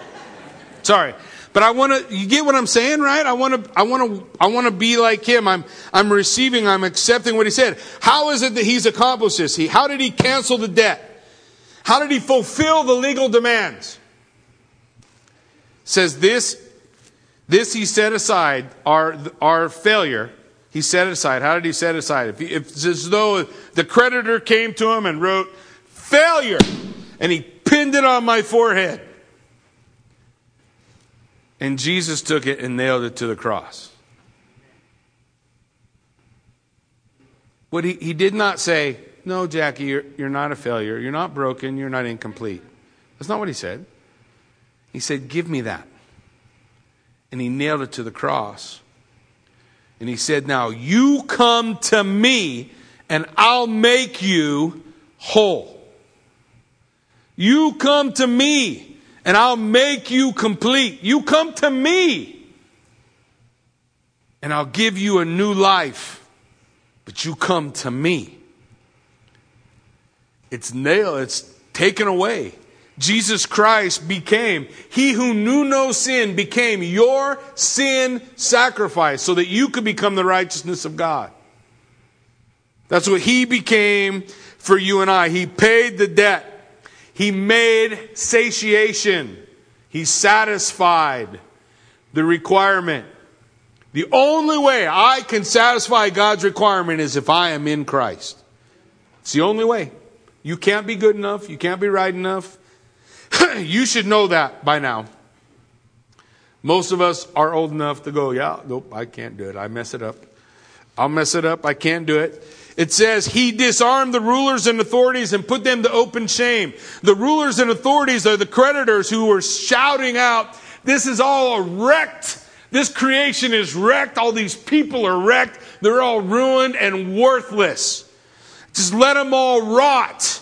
sorry. But I want to, you get what I'm saying, right? I want to, I want to, I want to be like him. I'm, I'm receiving, I'm accepting what he said. How is it that he's accomplished this? He, how did he cancel the debt? How did he fulfill the legal demands? says this, this he set aside, our, our failure, he set aside. How did he set aside? If, he, if it's as though the creditor came to him and wrote, failure, and he pinned it on my forehead. And Jesus took it and nailed it to the cross. What he, he did not say, No, Jackie, you're, you're not a failure. You're not broken. You're not incomplete. That's not what he said. He said, Give me that. And he nailed it to the cross. And he said, Now you come to me and I'll make you whole. You come to me and I'll make you complete. You come to me and I'll give you a new life. But you come to me. It's nailed, it's taken away. Jesus Christ became, he who knew no sin became your sin sacrifice so that you could become the righteousness of God. That's what he became for you and I. He paid the debt. He made satiation. He satisfied the requirement. The only way I can satisfy God's requirement is if I am in Christ. It's the only way. You can't be good enough. You can't be right enough. you should know that by now. Most of us are old enough to go, yeah, nope, I can't do it. I mess it up. I'll mess it up. I can't do it. It says he disarmed the rulers and authorities and put them to open shame. The rulers and authorities are the creditors who were shouting out, this is all wrecked. This creation is wrecked. All these people are wrecked. They're all ruined and worthless. Just let them all rot.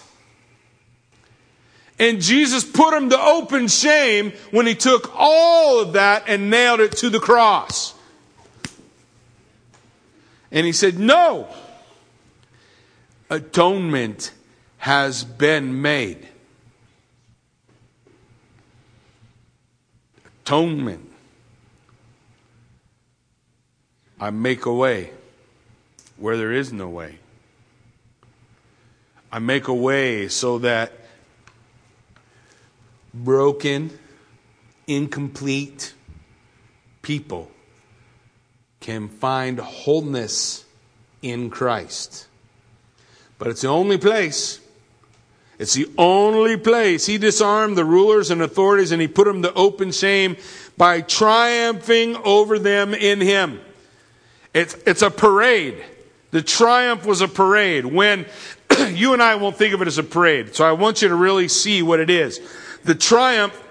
And Jesus put them to open shame when he took all of that and nailed it to the cross. And he said, No, atonement has been made. Atonement. I make a way where there is no way. I make a way so that broken, incomplete people can find wholeness in Christ. But it's the only place. It's the only place. He disarmed the rulers and authorities and he put them to open shame by triumphing over them in him. It's, it's a parade. The triumph was a parade. When you and I won't think of it as a parade, so I want you to really see what it is. The triumph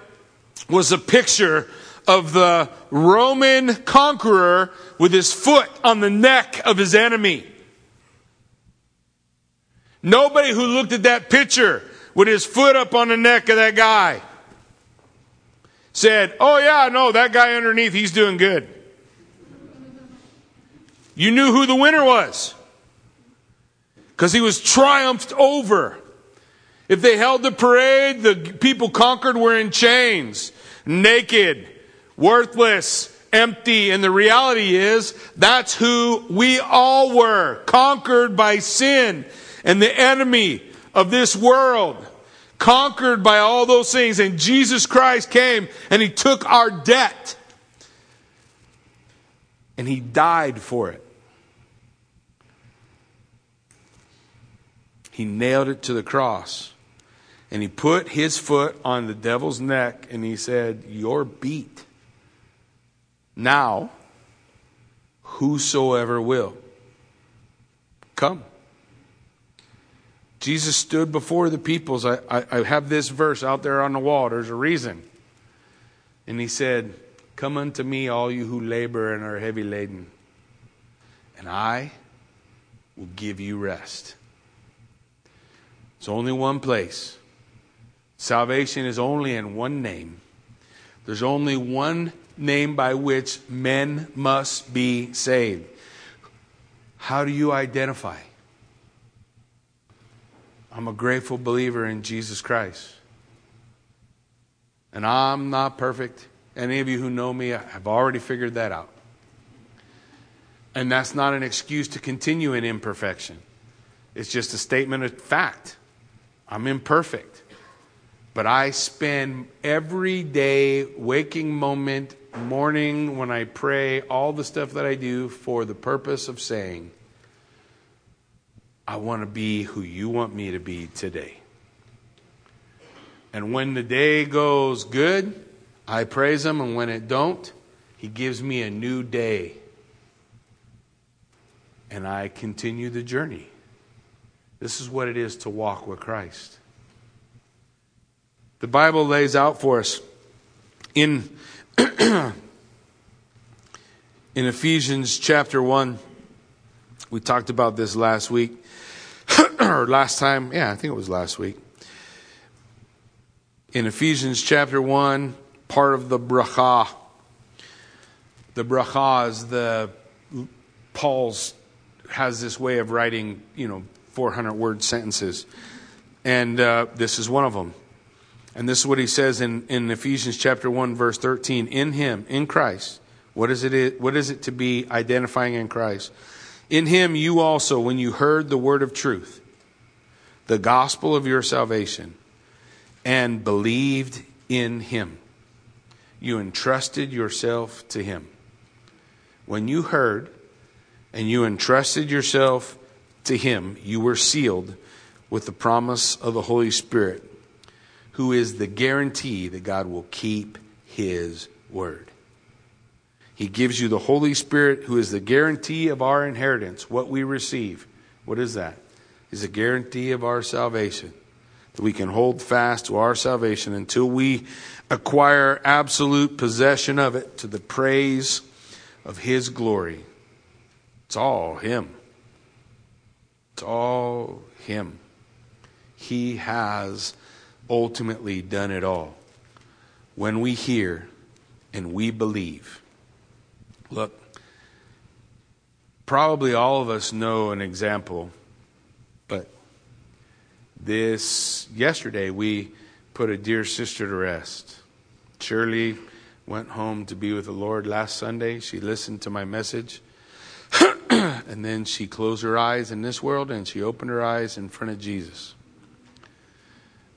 was a picture of the Roman conqueror with his foot on the neck of his enemy. Nobody who looked at that picture with his foot up on the neck of that guy said, Oh, yeah, no, that guy underneath, he's doing good. You knew who the winner was because he was triumphed over. If they held the parade, the people conquered were in chains, naked, worthless, empty. And the reality is that's who we all were, conquered by sin and the enemy of this world, conquered by all those things. And Jesus Christ came and he took our debt and he died for it. He nailed it to the cross. And he put his foot on the devil's neck and he said, You're beat. Now, whosoever will, come. Jesus stood before the peoples. I, I, I, have this verse out there on the wall. There's a reason. And he said, Come unto me, all you who labor and are heavy laden, and I will give you rest. It's only one place. Salvation is only in one name. There's only one name by which men must be saved. How do you identify? I'm a grateful believer in Jesus Christ. And I'm not perfect. Any of you who know me have already figured that out. And that's not an excuse to continue in imperfection. It's just a statement of fact. I'm imperfect. But I spend every day, waking moment, morning, when I pray, all the stuff that I do for the purpose of saying, I want to be who you want me to be today. And when the day goes good, I praise him, and when it don't, he gives me a new day. And I continue the journey. This is what it is to walk with Christ. The Bible lays out for us in in Ephesians chapter 1 we talked about this last week or last time yeah I think it was last week in Ephesians chapter 1 part of the bracha. The bracha is the Paul's has this way of writing, you know, 400 word sentences, and uh, this is one of them. And this is what he says in, in Ephesians chapter 1, verse 13. In him, in Christ, what is, it, what is it to be identifying in Christ? In him, you also, when you heard the word of truth, the gospel of your salvation, and believed in him, you entrusted yourself to Him. When you heard and you entrusted yourself to Him, you were sealed with the promise of the Holy Spirit, who is the guarantee that God will keep His word. He gives you the Holy Spirit, who is the guarantee of our inheritance, what we receive. What is that? Is a guarantee of our salvation. That we can hold fast to our salvation until we acquire absolute possession of it to the praise of His glory. It's all Him. It's all Him. He has ultimately done it all. When we hear and we believe, look, probably all of us know an example, but this yesterday we put a dear sister to rest. Shirley went home to be with the Lord last Sunday. She listened to my message. and then she closed her eyes in this world and she opened her eyes in front of Jesus.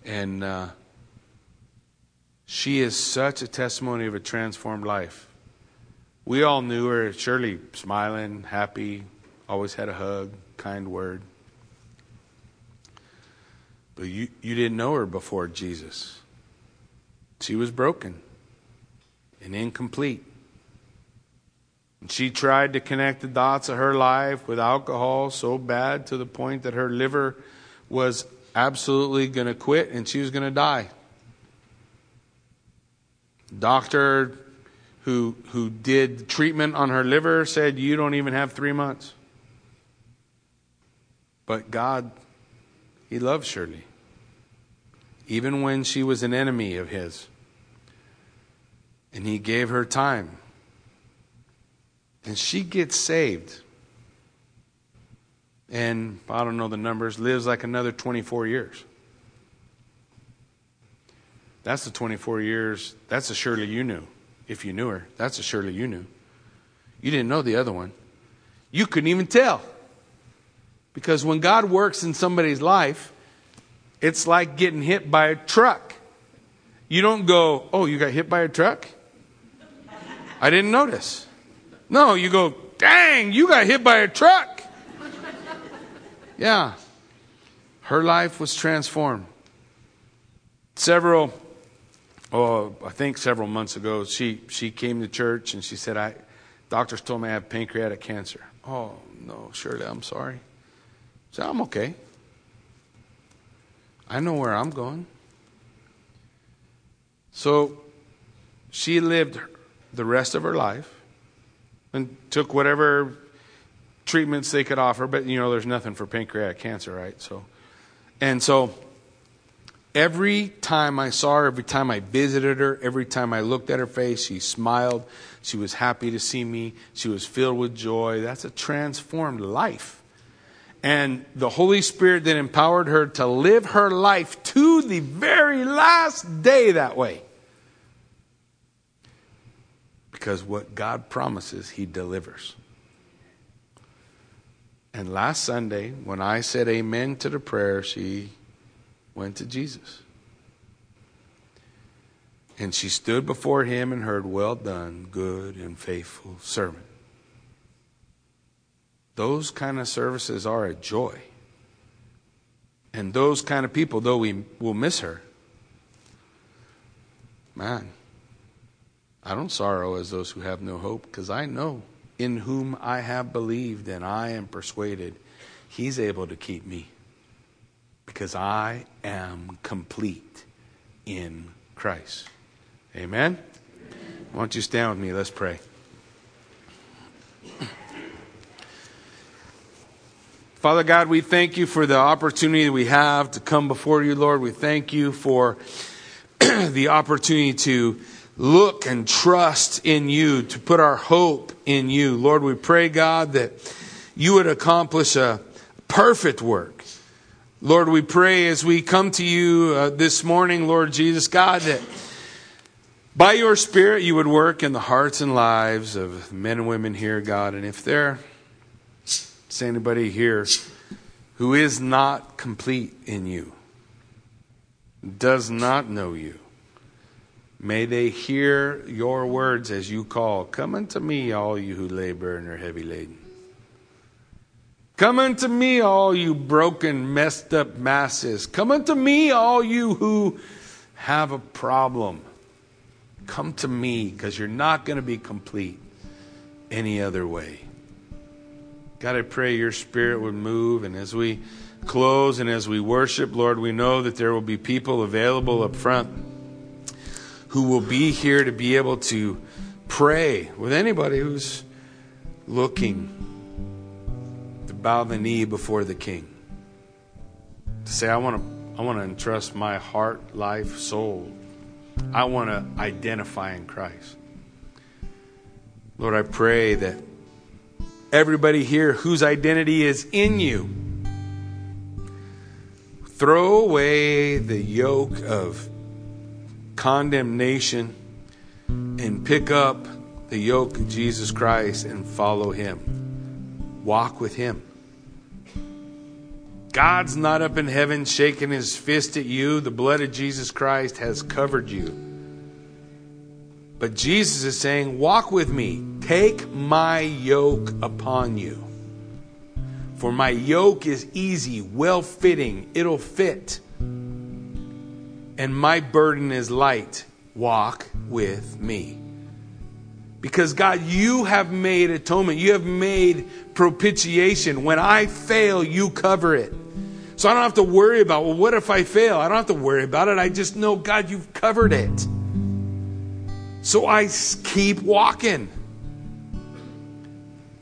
And uh, she is such a testimony of a transformed life. We all knew her, Shirley smiling, happy, always had a hug, kind word. But you, you didn't know her before Jesus. She was broken and incomplete. And she tried to connect the dots of her life with alcohol so bad to the point that her liver was absolutely going to quit and she was going to die. Doctor who who did treatment on her liver said you don't even have 3 months. But God he loved Shirley even when she was an enemy of his. And he gave her time. And she gets saved. And I don't know the numbers, lives like another 24 years. That's the 24 years. That's a Shirley you knew. If you knew her, that's a Shirley you knew. You didn't know the other one. You couldn't even tell. Because when God works in somebody's life, it's like getting hit by a truck. You don't go, oh, you got hit by a truck? I didn't notice. No, you go, dang, you got hit by a truck. Yeah. Her life was transformed. Several, oh, I think several months ago, she, she came to church and she said, I, doctors told me I have pancreatic cancer. Oh, no, Shirley, I'm sorry. So I'm okay. I know where I'm going. So she lived the rest of her life and took whatever treatments they could offer, but you know, there's nothing for pancreatic cancer, right? So, and so every time I saw her, every time I visited her, every time I looked at her face, she smiled. She was happy to see me. She was filled with joy. That's a transformed life. And the Holy Spirit then empowered her to live her life to the very last day that way. Because what God promises, He delivers. And last Sunday, when I said amen to the prayer, she went to Jesus. And she stood before him and heard, Well done, good and faithful servant. Those kind of services are a joy. And those kind of people, though we will miss her, man, I don't sorrow as those who have no hope because I know in whom I have believed and I am persuaded he's able to keep me because I am complete in Christ. Amen? Why don't you stand with me? Let's pray. Father God, we thank you for the opportunity that we have to come before you, Lord. We thank you for the opportunity to look and trust in you, to put our hope in you. Lord, we pray, God, that you would accomplish a perfect work. Lord, we pray as we come to you uh, this morning, Lord Jesus, God, that by your Spirit you would work in the hearts and lives of men and women here, God. And if there is anybody here who is not complete in you, does not know you, May they hear your words as you call, Come unto me, all you who labor and are heavy laden. Come unto me, all you broken, messed up masses. Come unto me, all you who have a problem. Come to me, because you're not going to be complete any other way. God, I pray your spirit would move, and as we close and as we worship, Lord, we know that there will be people available up front who will be here to be able to pray with anybody who's looking bow the knee before the king. To say, I want to, I want to entrust my heart, life, soul. I want to identify in Christ. Lord, I pray that everybody here whose identity is in you, throw away the yoke of condemnation and pick up the yoke of Jesus Christ and follow Him. Walk with Him. God's not up in heaven shaking his fist at you. The blood of Jesus Christ has covered you. But Jesus is saying, Walk with me. Take my yoke upon you. For my yoke is easy, well fitting, it'll fit and my burden is light. Walk with me. Because God, you have made atonement. You have made propitiation. When I fail, you cover it. So I don't have to worry about, well, what if I fail? I don't have to worry about it. I just know, God, you've covered it. So I keep walking.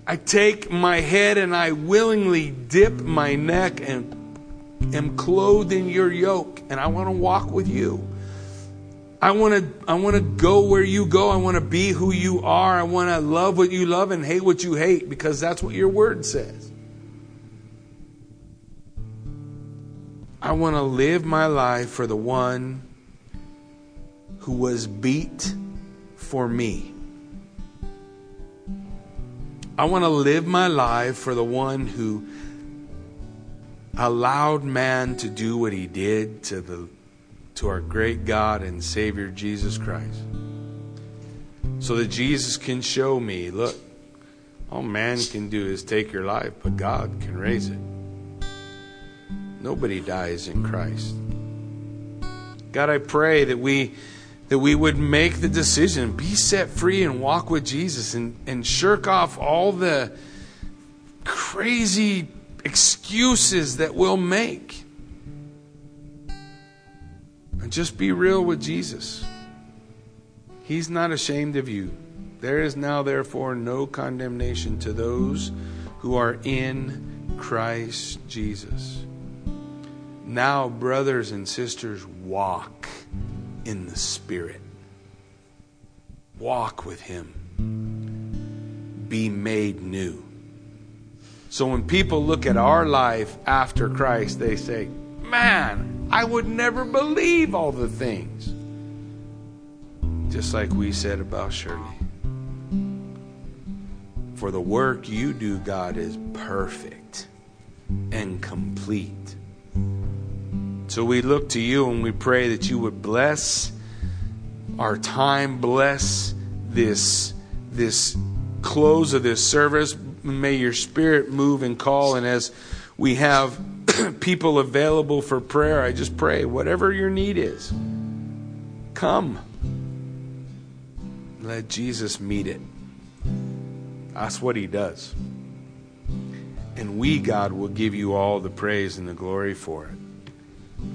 I take my head and I willingly dip my neck and am clothed in your yoke and I want to walk with you. I want to I want to go where you go. I want to be who you are. I want to love what you love and hate what you hate because that's what your word says. I want to live my life for the one who was beat for me. I want to live my life for the one who allowed man to do what he did to the to our great God and Savior Jesus Christ. So that Jesus can show me, look, all man can do is take your life, but God can raise it. Nobody dies in Christ. God, I pray that we that we would make the decision, be set free and walk with Jesus and, and shirk off all the crazy excuses that we'll make. And just be real with Jesus. He's not ashamed of you. There is now, therefore, no condemnation to those who are in Christ Jesus. Now, brothers and sisters, walk in the Spirit. Walk with Him. Be made new. So when people look at our life after Christ, they say, Man, I would never believe all the things. Just like we said about Shirley. For the work you do, God, is perfect and complete. So we look to you and we pray that you would bless our time, bless this, this close of this service. May your spirit move and call. And as we have people available for prayer, I just pray, whatever your need is, come. Let Jesus meet it. That's what he does. And we, God, will give you all the praise and the glory for it.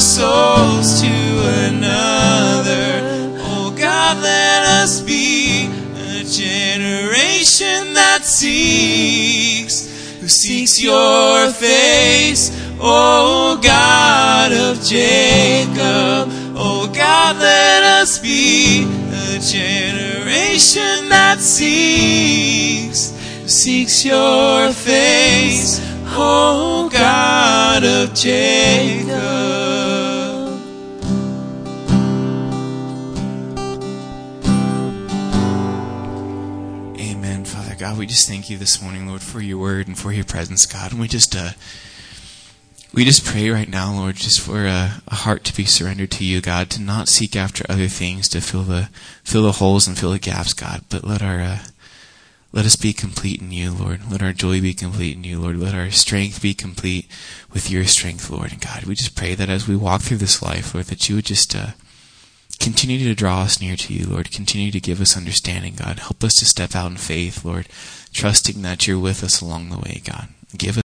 Souls to another. Oh God, let us be a generation that seeks, who seeks your face. Oh God of Jacob, oh God, let us be a generation that seeks, seeks your face. Oh God of Jacob. God. We just thank you this morning, Lord, for your word and for your presence, God. And we just, uh, we just pray right now, Lord, just for a, a heart to be surrendered to you, God, to not seek after other things to fill the fill the holes and fill the gaps, God, but let our uh, let us be complete in you, Lord. Let our joy be complete in you, Lord. Let our strength be complete with your strength, Lord. And God, we just pray that as we walk through this life, Lord, that you would just uh, continue to draw us near to you, Lord. Continue to give us understanding, God. Help us to step out in faith, Lord, trusting that you're with us along the way, God. Give us